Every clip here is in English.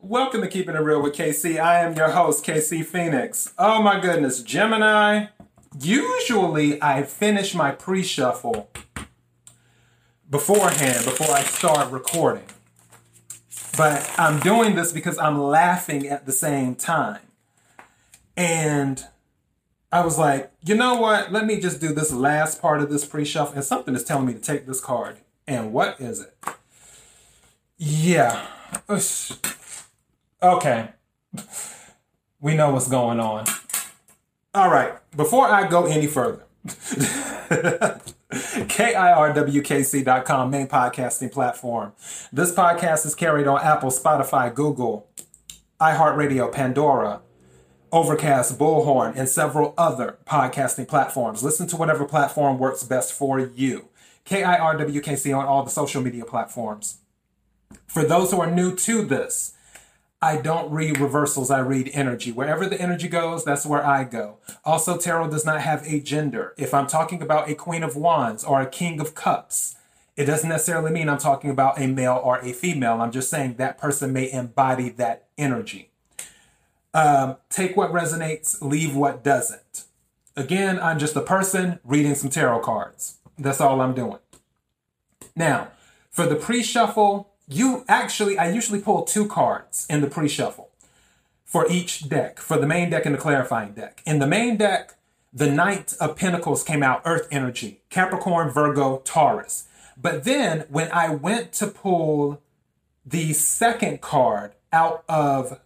Welcome to Keeping It Real with KC. I am your host, KC Phoenix. Oh my goodness, Gemini. Usually I finish my pre shuffle beforehand, before I start recording. But I'm doing this because I'm laughing at the same time. And I was like, you know what? Let me just do this last part of this pre shuffle. And something is telling me to take this card. And what is it? Yeah. Okay. We know what's going on. All right. Before I go any further, KIRWKC.com, main podcasting platform. This podcast is carried on Apple, Spotify, Google, iHeartRadio, Pandora, Overcast, Bullhorn, and several other podcasting platforms. Listen to whatever platform works best for you. KIRWKC on all the social media platforms. For those who are new to this, I don't read reversals, I read energy. Wherever the energy goes, that's where I go. Also, tarot does not have a gender. If I'm talking about a Queen of Wands or a King of Cups, it doesn't necessarily mean I'm talking about a male or a female. I'm just saying that person may embody that energy. Um, take what resonates, leave what doesn't. Again, I'm just a person reading some tarot cards. That's all I'm doing. Now, for the pre shuffle, you actually, I usually pull two cards in the pre shuffle for each deck, for the main deck and the clarifying deck. In the main deck, the Knight of Pentacles came out, Earth Energy, Capricorn, Virgo, Taurus. But then when I went to pull the second card out of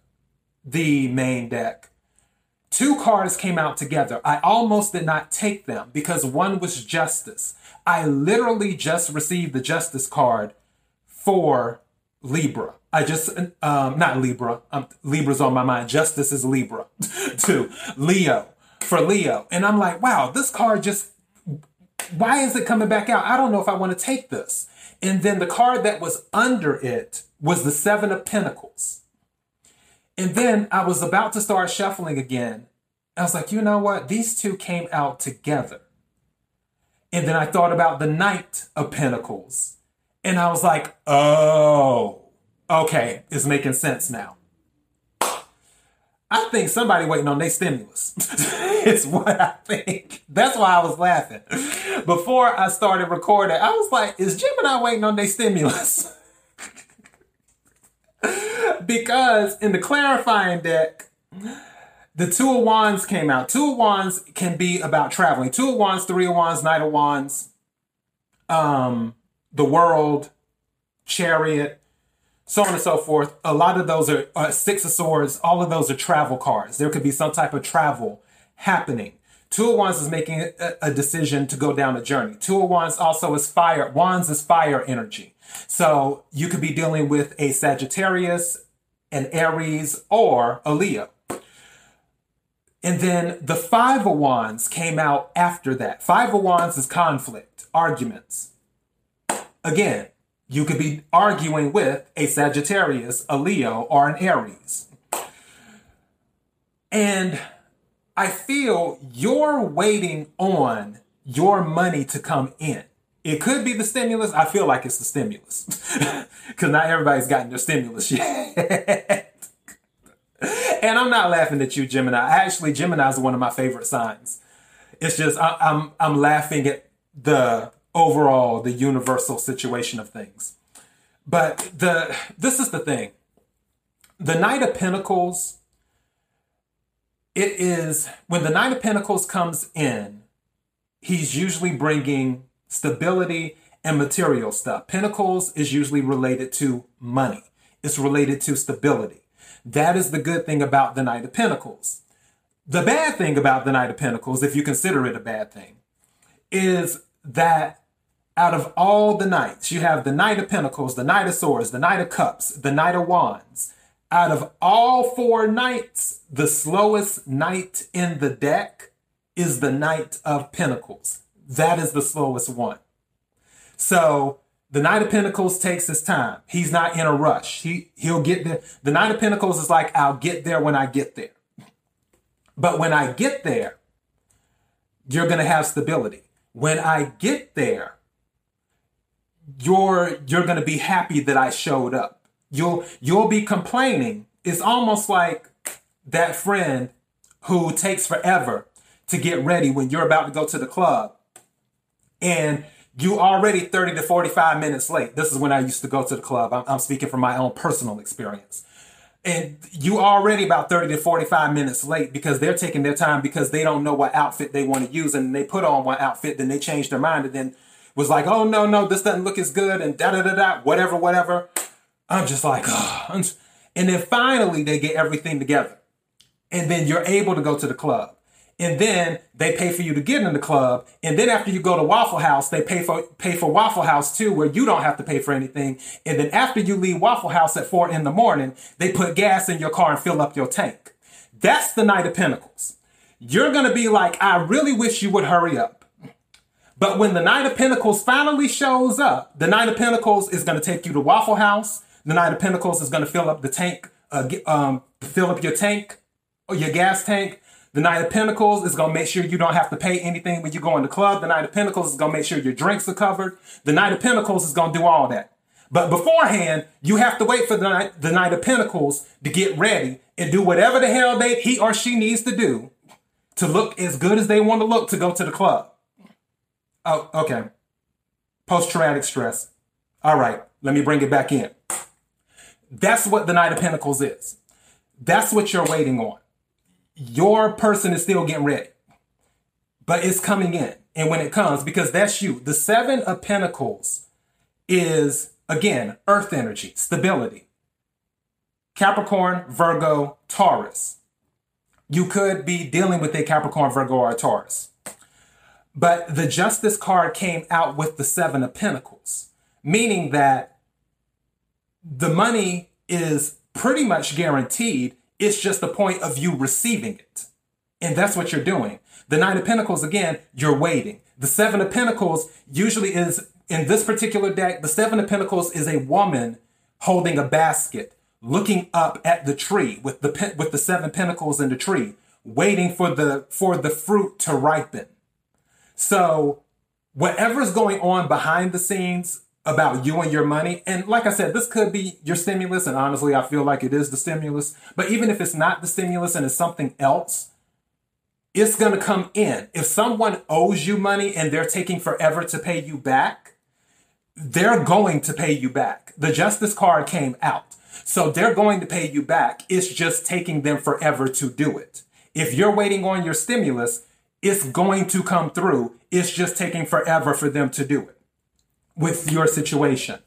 the main deck, two cards came out together. I almost did not take them because one was Justice. I literally just received the Justice card for Libra. I just, um, not Libra, um, Libra's on my mind. Justice is Libra too. Leo, for Leo. And I'm like, wow, this card just, why is it coming back out? I don't know if I want to take this. And then the card that was under it was the Seven of Pentacles. And then I was about to start shuffling again. I was like, you know what? These two came out together. And then I thought about the Knight of Pentacles. And I was like, oh, okay, it's making sense now. I think somebody waiting on their stimulus. it's what I think. That's why I was laughing. Before I started recording, I was like, is Gemini waiting on their stimulus? because in the clarifying deck, the Two of Wands came out. Two of Wands can be about traveling. Two of Wands, Three of Wands, Knight of Wands. Um, the world, chariot, so on and so forth. A lot of those are uh, six of swords. All of those are travel cards. There could be some type of travel happening. Two of Wands is making a, a decision to go down a journey. Two of Wands also is fire. Wands is fire energy. So you could be dealing with a Sagittarius, an Aries, or a Leo. And then the Five of Wands came out after that. Five of Wands is conflict, arguments. Again, you could be arguing with a Sagittarius, a Leo, or an Aries. And I feel you're waiting on your money to come in. It could be the stimulus. I feel like it's the stimulus because not everybody's gotten their stimulus yet. and I'm not laughing at you, Gemini. Actually, Gemini is one of my favorite signs. It's just I, I'm I'm laughing at the overall the universal situation of things. But the this is the thing. The Knight of Pentacles it is when the Knight of Pentacles comes in, he's usually bringing stability and material stuff. Pentacles is usually related to money. It's related to stability. That is the good thing about the Knight of Pentacles. The bad thing about the Knight of Pentacles, if you consider it a bad thing, is that out of all the knights, you have the Knight of Pentacles, the Knight of Swords, the Knight of Cups, the Knight of Wands. Out of all four knights, the slowest knight in the deck is the Knight of Pentacles. That is the slowest one. So the Knight of Pentacles takes his time. He's not in a rush. He he'll get there. The Knight of Pentacles is like, I'll get there when I get there. But when I get there, you're gonna have stability. When I get there, you're you're going to be happy that I showed up. You'll you'll be complaining. It's almost like that friend who takes forever to get ready when you're about to go to the club. And you already 30 to 45 minutes late. This is when I used to go to the club. I'm, I'm speaking from my own personal experience. And you already about 30 to 45 minutes late because they're taking their time because they don't know what outfit they want to use. And they put on one outfit, then they change their mind and then was like, oh, no, no, this doesn't look as good and da da da da, whatever, whatever. I'm just like, oh. and then finally they get everything together. And then you're able to go to the club and then they pay for you to get in the club. And then after you go to Waffle House, they pay for pay for Waffle House too, where you don't have to pay for anything. And then after you leave Waffle House at four in the morning, they put gas in your car and fill up your tank. That's the Knight of Pentacles. You're gonna be like, I really wish you would hurry up. But when the Knight of Pentacles finally shows up, the Knight of Pentacles is going to take you to Waffle House. The Knight of Pentacles is going to fill up the tank, uh, um, fill up your tank or your gas tank. The Knight of Pentacles is going to make sure you don't have to pay anything when you go in the club. The Knight of Pentacles is going to make sure your drinks are covered. The Knight of Pentacles is going to do all that. But beforehand, you have to wait for the Knight, the Knight of Pentacles to get ready and do whatever the hell they, he or she needs to do to look as good as they want to look to go to the club. Oh, okay. Post traumatic stress. All right, let me bring it back in. That's what the Knight of Pentacles is. That's what you're waiting on your person is still getting ready, but it's coming in. And when it comes, because that's you, the seven of pentacles is again, earth energy, stability. Capricorn, Virgo, Taurus. You could be dealing with a Capricorn, Virgo, or a Taurus. But the Justice card came out with the Seven of Pentacles, meaning that the money is pretty much guaranteed it's just the point of you receiving it. And that's what you're doing. The Nine of Pentacles, again, you're waiting. The Seven of Pentacles usually is, in this particular deck, the Seven of Pentacles is a woman holding a basket, looking up at the tree with the, with the Seven Pentacles in the tree, waiting for the, for the fruit to ripen. So whatever's going on behind the scenes about you and your money. And like I said, this could be your stimulus. And honestly, I feel like it is the stimulus. But even if it's not the stimulus and it's something else, it's going to come in. If someone owes you money and they're taking forever to pay you back, they're going to pay you back. The justice card came out. So they're going to pay you back. It's just taking them forever to do it. If you're waiting on your stimulus, it's going to come through. It's just taking forever for them to do it with your situation.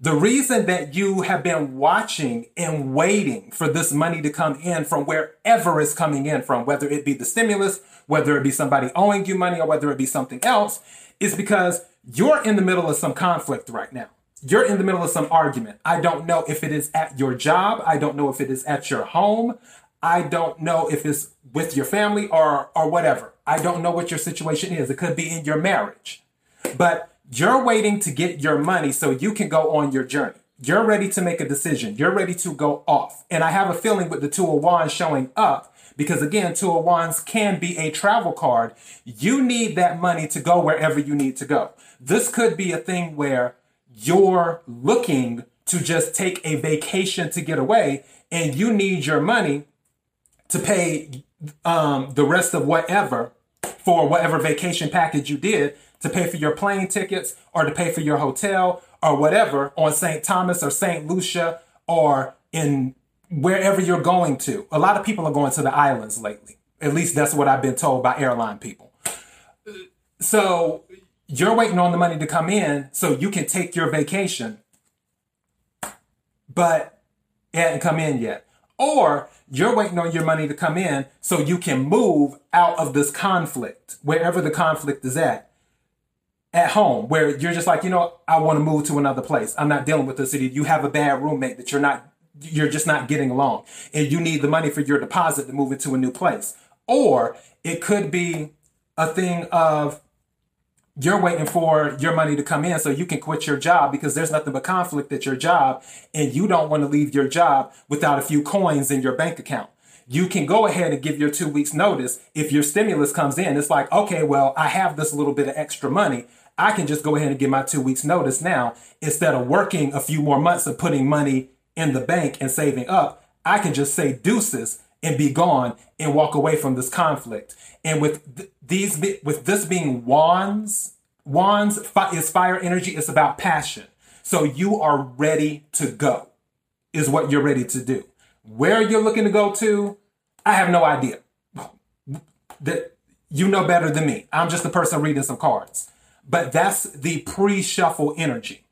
The reason that you have been watching and waiting for this money to come in from wherever it's coming in from, whether it be the stimulus, whether it be somebody owing you money, or whether it be something else, is because you're in the middle of some conflict right now. You're in the middle of some argument. I don't know if it is at your job. I don't know if it is at your home. I don't know if it's with your family or, or whatever. I don't know what your situation is. It could be in your marriage. But you're waiting to get your money so you can go on your journey. You're ready to make a decision. You're ready to go off. And I have a feeling with the Two of Wands showing up, because again, Two of Wands can be a travel card. You need that money to go wherever you need to go. This could be a thing where you're looking to just take a vacation to get away and you need your money to pay um, the rest of whatever for whatever vacation package you did to pay for your plane tickets or to pay for your hotel or whatever on St. Thomas or St. Lucia or in wherever you're going to. A lot of people are going to the islands lately. At least that's what I've been told by airline people. So you're waiting on the money to come in so you can take your vacation, but it hasn't come in yet. Or you're waiting on your money to come in so you can move out of this conflict, wherever the conflict is at at home where you're just like, you know, I want to move to another place. I'm not dealing with the city. You have a bad roommate that you're not, you're just not getting along and you need the money for your deposit to move into a new place. Or it could be a thing of you're waiting for your money to come in so you can quit your job because there's nothing but conflict at your job and you don't want to leave your job without a few coins in your bank account. You can go ahead and give your two weeks notice if your stimulus comes in. It's like okay well i have this little bit of extra money. I can just go ahead and give my two weeks notice now. Instead of working a few more months of putting money in the bank and saving up, I can just say deuces and be gone and walk away from this conflict. And with th- these, with this being wands, wands fi- is fire energy. It's about passion. So you are ready to go, is what you're ready to do. Where you're looking to go to, I have no idea. That you know better than me. I'm just a person reading some cards. But that's the pre-shuffle energy.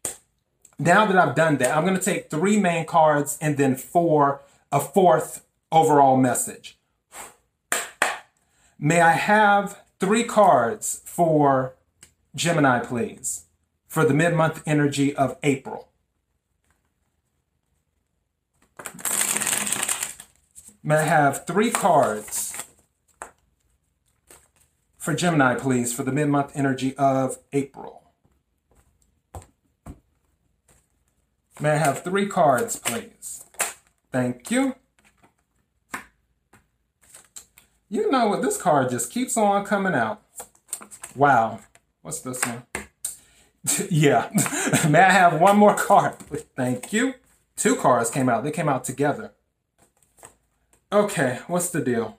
Now that I've done that, I'm going to take three main cards and then four, a fourth overall message. May I have three cards for Gemini, please, for the mid month energy of April? May I have three cards for Gemini, please, for the mid month energy of April? May I have three cards, please? Thank you. You know what? This card just keeps on coming out. Wow. What's this one? yeah. May I have one more card? Thank you. Two cards came out. They came out together. Okay, what's the deal?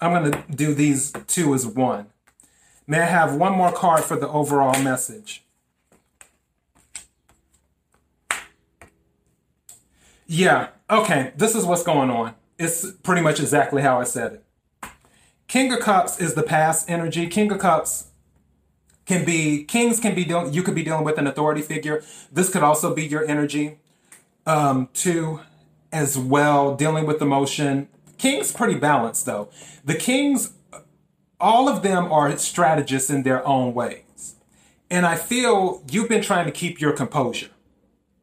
I'm going to do these two as one. May I have one more card for the overall message? Yeah, okay, this is what's going on. It's pretty much exactly how I said it. King of Cups is the past energy. King of Cups can be, kings can be dealing, you could be dealing with an authority figure. This could also be your energy, um, too, as well, dealing with emotion. King's pretty balanced though. The Kings, all of them are strategists in their own ways. And I feel you've been trying to keep your composure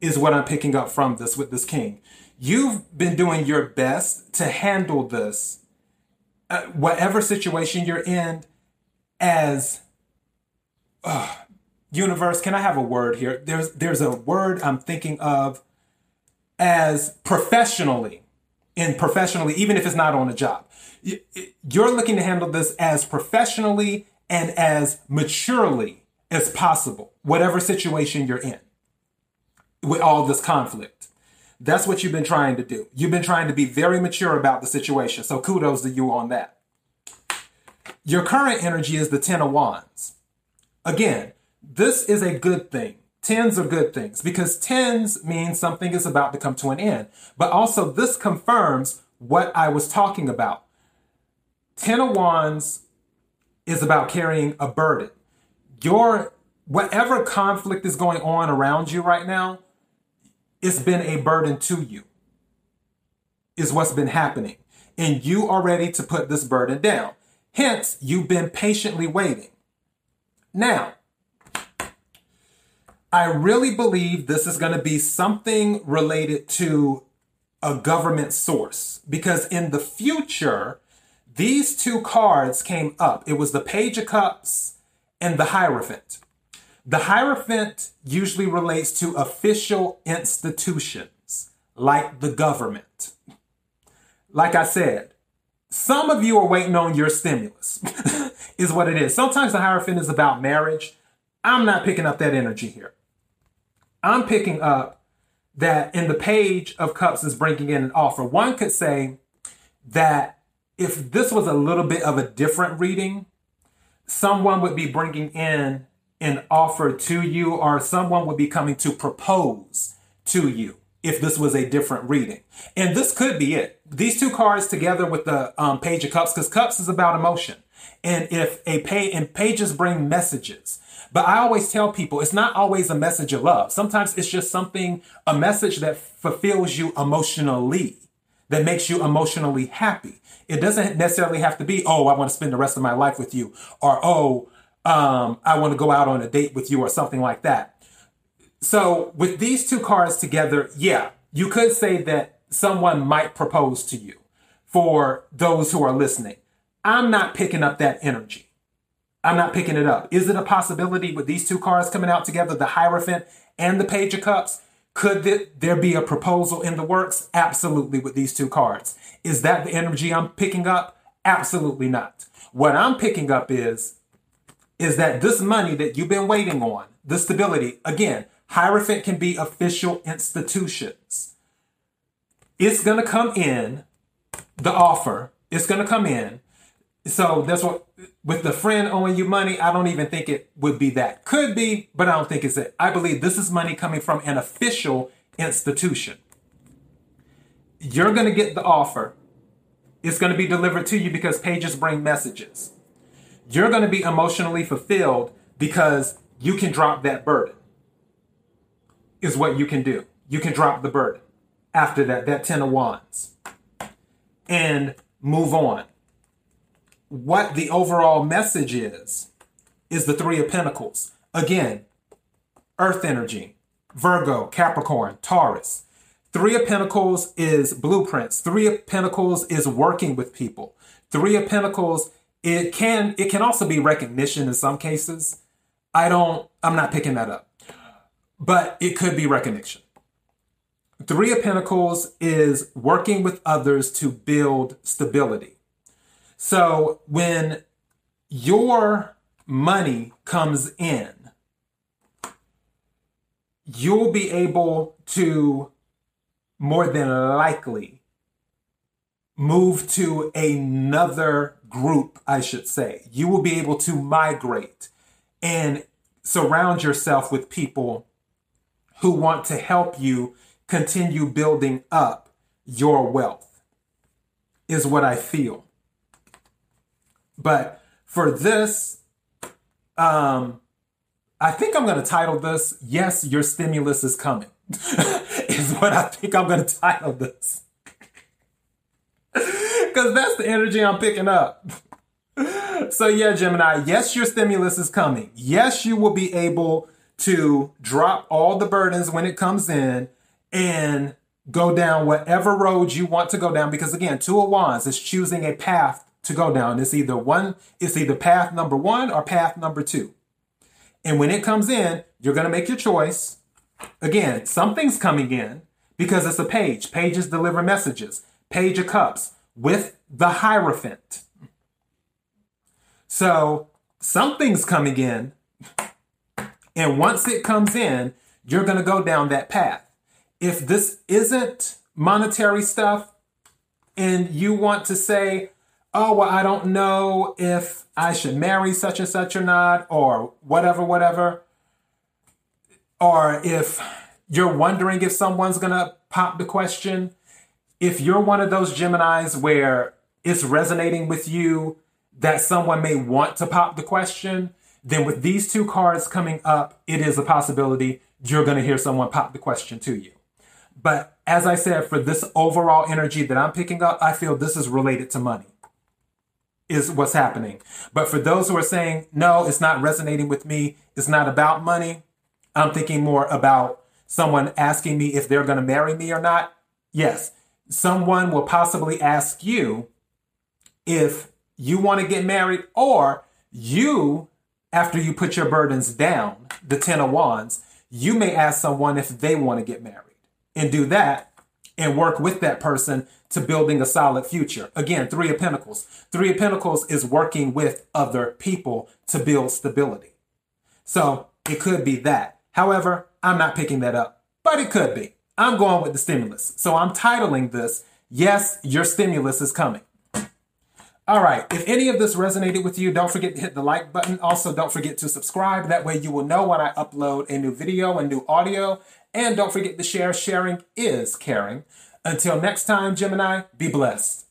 is what I'm picking up from this with this king. You've been doing your best to handle this, uh, whatever situation you're in, as uh, universe. Can I have a word here? There's there's a word I'm thinking of as professionally, and professionally, even if it's not on a job. You're looking to handle this as professionally and as maturely as possible, whatever situation you're in with all this conflict. That's what you've been trying to do. You've been trying to be very mature about the situation. So kudos to you on that. Your current energy is the Ten of Wands. Again, this is a good thing. Tens are good things because tens mean something is about to come to an end. But also, this confirms what I was talking about. Ten of Wands is about carrying a burden. Your whatever conflict is going on around you right now, it's been a burden to you, is what's been happening. And you are ready to put this burden down. Hence, you've been patiently waiting. Now, I really believe this is going to be something related to a government source because in the future, these two cards came up. It was the Page of Cups and the Hierophant. The Hierophant usually relates to official institutions like the government. Like I said, some of you are waiting on your stimulus, is what it is. Sometimes the Hierophant is about marriage. I'm not picking up that energy here. I'm picking up that in the Page of Cups is bringing in an offer. One could say that if this was a little bit of a different reading, someone would be bringing in an offer to you, or someone would be coming to propose to you if this was a different reading. And this could be it. These two cards together with the um, Page of Cups, because Cups is about emotion. And if a pay and pages bring messages, but I always tell people it's not always a message of love. Sometimes it's just something, a message that fulfills you emotionally, that makes you emotionally happy. It doesn't necessarily have to be, oh, I want to spend the rest of my life with you, or oh, um, I want to go out on a date with you, or something like that. So with these two cards together, yeah, you could say that someone might propose to you for those who are listening. I'm not picking up that energy. I'm not picking it up. Is it a possibility with these two cards coming out together, the Hierophant and the Page of Cups? Could there be a proposal in the works? Absolutely, with these two cards. Is that the energy I'm picking up? Absolutely not. What I'm picking up is, is that this money that you've been waiting on, the stability, again, Hierophant can be official institutions. It's going to come in, the offer, it's going to come in. So that's what, with the friend owing you money, I don't even think it would be that. Could be, but I don't think it's it. I believe this is money coming from an official institution. You're going to get the offer. It's going to be delivered to you because pages bring messages. You're going to be emotionally fulfilled because you can drop that burden, is what you can do. You can drop the burden after that, that 10 of wands, and move on. What the overall message is, is the Three of Pentacles. Again, Earth energy, Virgo, Capricorn, Taurus. Three of Pentacles is blueprints. Three of Pentacles is working with people. Three of Pentacles, it can it can also be recognition in some cases. I don't I'm not picking that up. But it could be recognition. Three of Pentacles is working with others to build stability. So when your money comes in, you'll be able to more than likely move to another group, I should say. You will be able to migrate and surround yourself with people who want to help you continue building up your wealth, is what I feel. But for this, um, I think I'm going to title this, Yes, Your Stimulus is Coming, is what I think I'm going to title this. Because that's the energy I'm picking up. so, yeah, Gemini, yes, your stimulus is coming. Yes, you will be able to drop all the burdens when it comes in and go down whatever road you want to go down. Because, again, Two of Wands is choosing a path to go down. It's either one, it's either path number one or path number two. And when it comes in, you're going to make your choice. Again, something's coming in because it's a page. Pages deliver messages. Page of Cups with the Hierophant. So something's coming in. And once it comes in, you're going to go down that path. If this isn't monetary stuff and you want to say, oh, well, I don't know if I should marry such and such or not, or whatever, whatever. Or if you're wondering if someone's going to pop the question, if you're one of those Geminis where it's resonating with you that someone may want to pop the question, then with these two cards coming up, it is a possibility you're going to hear someone pop the question to you. But as I said, for this overall energy that I'm picking up, I feel this is related to money is what's happening. But for those who are saying, no, it's not resonating with me, it's not about money, I'm thinking more about someone asking me if they're going to marry me or not. Yes, someone will possibly ask you if you want to get married or you, after you put your burdens down, the 10 of wands, you may ask someone if they want to get married and do that and work with that person to building a solid future. Again, Three of Pentacles. Three of Pentacles is working with other people to build stability. So it could be that. However, I'm not picking that up, but it could be. I'm going with the stimulus. So I'm titling this, Yes, Your Stimulus is Coming. All right. If any of this resonated with you, don't forget to hit the like button. Also, don't forget to subscribe. That way you will know when I upload a new video and new audio. And don't forget to share. Sharing is caring. Until next time, Gemini, be blessed.